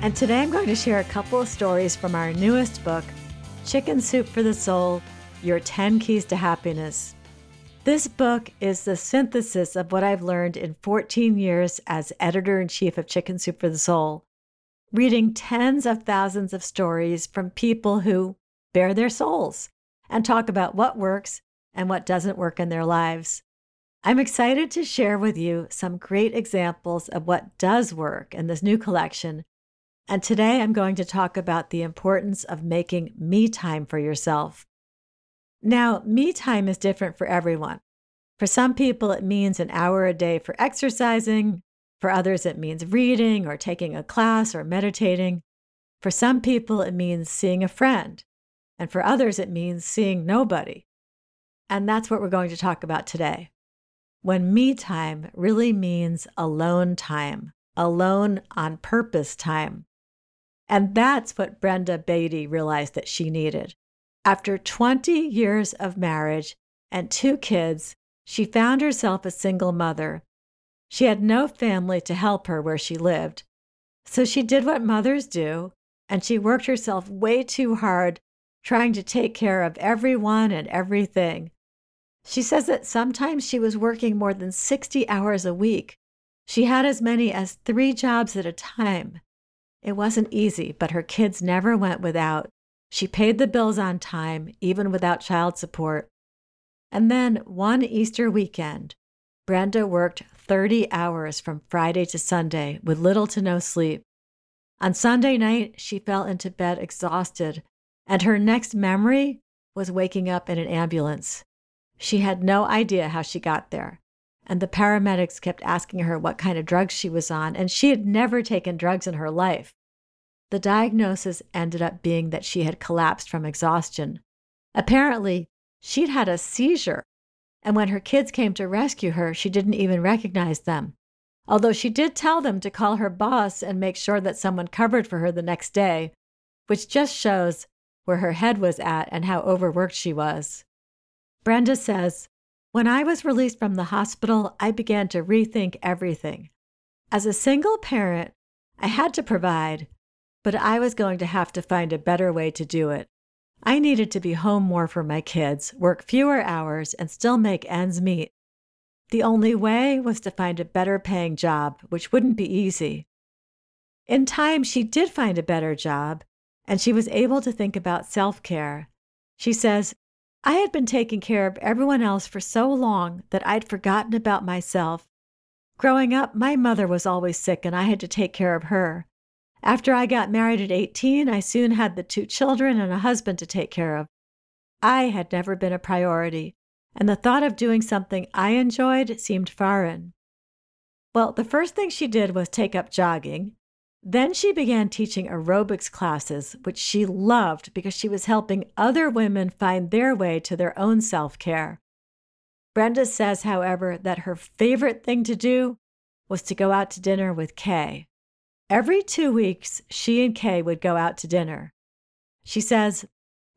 And today I'm going to share a couple of stories from our newest book, Chicken Soup for the Soul Your 10 Keys to Happiness. This book is the synthesis of what I've learned in 14 years as editor in chief of Chicken Soup for the Soul, reading tens of thousands of stories from people who bare their souls and talk about what works and what doesn't work in their lives. I'm excited to share with you some great examples of what does work in this new collection and today I'm going to talk about the importance of making me time for yourself. Now, me time is different for everyone. For some people, it means an hour a day for exercising. For others, it means reading or taking a class or meditating. For some people, it means seeing a friend. And for others, it means seeing nobody. And that's what we're going to talk about today. When me time really means alone time, alone on purpose time. And that's what Brenda Beatty realized that she needed. After 20 years of marriage and two kids, she found herself a single mother. She had no family to help her where she lived. So she did what mothers do, and she worked herself way too hard trying to take care of everyone and everything. She says that sometimes she was working more than 60 hours a week. She had as many as three jobs at a time. It wasn't easy, but her kids never went without. She paid the bills on time, even without child support. And then one Easter weekend, Brenda worked 30 hours from Friday to Sunday with little to no sleep. On Sunday night, she fell into bed exhausted, and her next memory was waking up in an ambulance. She had no idea how she got there and the paramedics kept asking her what kind of drugs she was on, and she had never taken drugs in her life. The diagnosis ended up being that she had collapsed from exhaustion. Apparently, she'd had a seizure, and when her kids came to rescue her, she didn't even recognize them. Although she did tell them to call her boss and make sure that someone covered for her the next day, which just shows where her head was at and how overworked she was. Brenda says, when I was released from the hospital, I began to rethink everything. As a single parent, I had to provide, but I was going to have to find a better way to do it. I needed to be home more for my kids, work fewer hours, and still make ends meet. The only way was to find a better paying job, which wouldn't be easy. In time, she did find a better job, and she was able to think about self care. She says, I had been taking care of everyone else for so long that I'd forgotten about myself. Growing up, my mother was always sick and I had to take care of her. After I got married at 18, I soon had the two children and a husband to take care of. I had never been a priority, and the thought of doing something I enjoyed seemed foreign. Well, the first thing she did was take up jogging, then she began teaching aerobics classes, which she loved because she was helping other women find their way to their own self care. Brenda says, however, that her favorite thing to do was to go out to dinner with Kay. Every two weeks, she and Kay would go out to dinner. She says,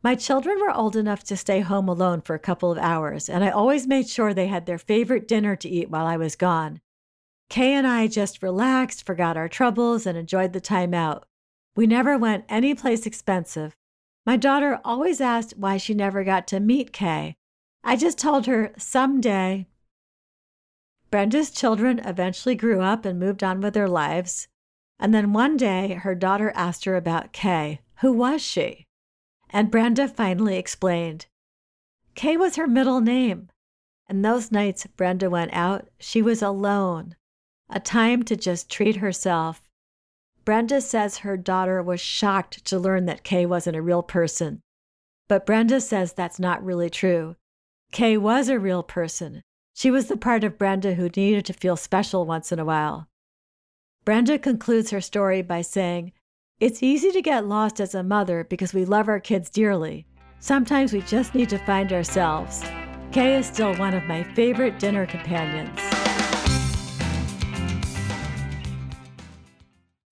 My children were old enough to stay home alone for a couple of hours, and I always made sure they had their favorite dinner to eat while I was gone. Kay and I just relaxed, forgot our troubles, and enjoyed the time out. We never went anyplace expensive. My daughter always asked why she never got to meet Kay. I just told her someday. Brenda's children eventually grew up and moved on with their lives. And then one day, her daughter asked her about Kay, Who was she? And Brenda finally explained. Kay was her middle name. And those nights Brenda went out, she was alone, a time to just treat herself. Brenda says her daughter was shocked to learn that Kay wasn't a real person. But Brenda says that's not really true. Kay was a real person. She was the part of Brenda who needed to feel special once in a while. Brenda concludes her story by saying, It's easy to get lost as a mother because we love our kids dearly. Sometimes we just need to find ourselves. Kay is still one of my favorite dinner companions.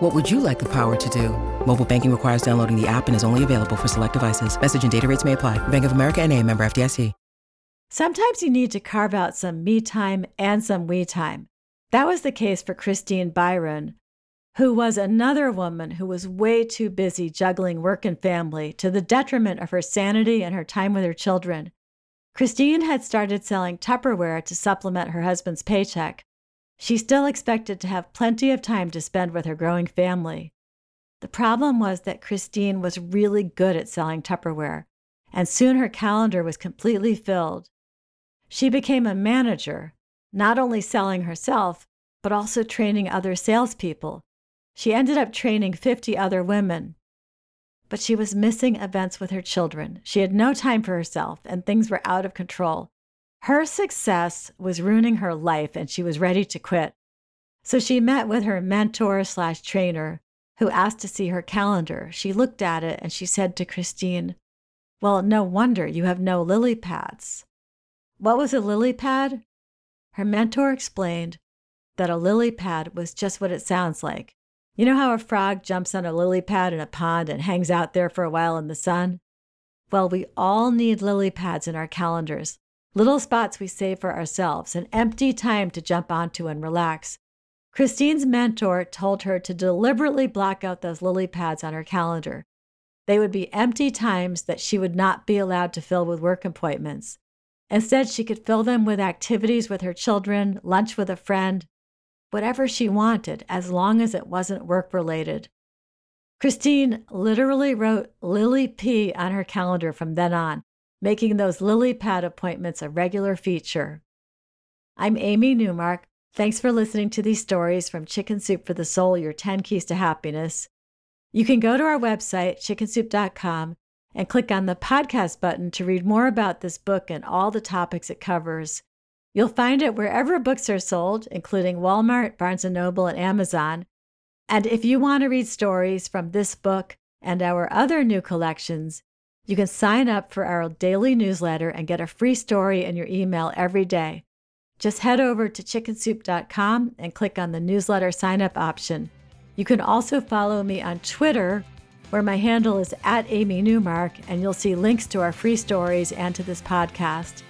What would you like the power to do? Mobile banking requires downloading the app and is only available for select devices. Message and data rates may apply. Bank of America and a member FDIC. Sometimes you need to carve out some me time and some we time. That was the case for Christine Byron, who was another woman who was way too busy juggling work and family to the detriment of her sanity and her time with her children. Christine had started selling Tupperware to supplement her husband's paycheck. She still expected to have plenty of time to spend with her growing family. The problem was that Christine was really good at selling Tupperware, and soon her calendar was completely filled. She became a manager, not only selling herself, but also training other salespeople she ended up training 50 other women. But she was missing events with her children. She had no time for herself, and things were out of control. Her success was ruining her life, and she was ready to quit. So she met with her mentor slash trainer, who asked to see her calendar. She looked at it and she said to Christine, Well, no wonder you have no lily pads. What was a lily pad? Her mentor explained that a lily pad was just what it sounds like you know how a frog jumps on a lily pad in a pond and hangs out there for a while in the sun? Well, we all need lily pads in our calendars, little spots we save for ourselves, an empty time to jump onto and relax. Christine's mentor told her to deliberately block out those lily pads on her calendar. They would be empty times that she would not be allowed to fill with work appointments. Instead, she could fill them with activities with her children, lunch with a friend, whatever she wanted as long as it wasn't work related. Christine literally wrote Lily P on her calendar from then on, making those lily pad appointments a regular feature. I'm Amy Newmark. Thanks for listening to these stories from Chicken Soup for the Soul, your 10 keys to happiness. You can go to our website, chickensoup.com, and click on the podcast button to read more about this book and all the topics it covers. You'll find it wherever books are sold, including Walmart, Barnes & Noble, and Amazon. And if you want to read stories from this book and our other new collections, you can sign up for our daily newsletter and get a free story in your email every day. Just head over to chickensoup.com and click on the newsletter sign up option. You can also follow me on Twitter, where my handle is at Amy Newmark, and you'll see links to our free stories and to this podcast.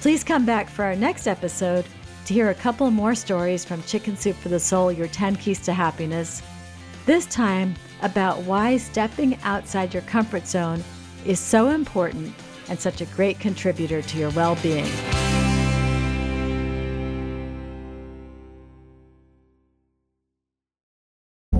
Please come back for our next episode to hear a couple more stories from Chicken Soup for the Soul Your 10 Keys to Happiness. This time about why stepping outside your comfort zone is so important and such a great contributor to your well being.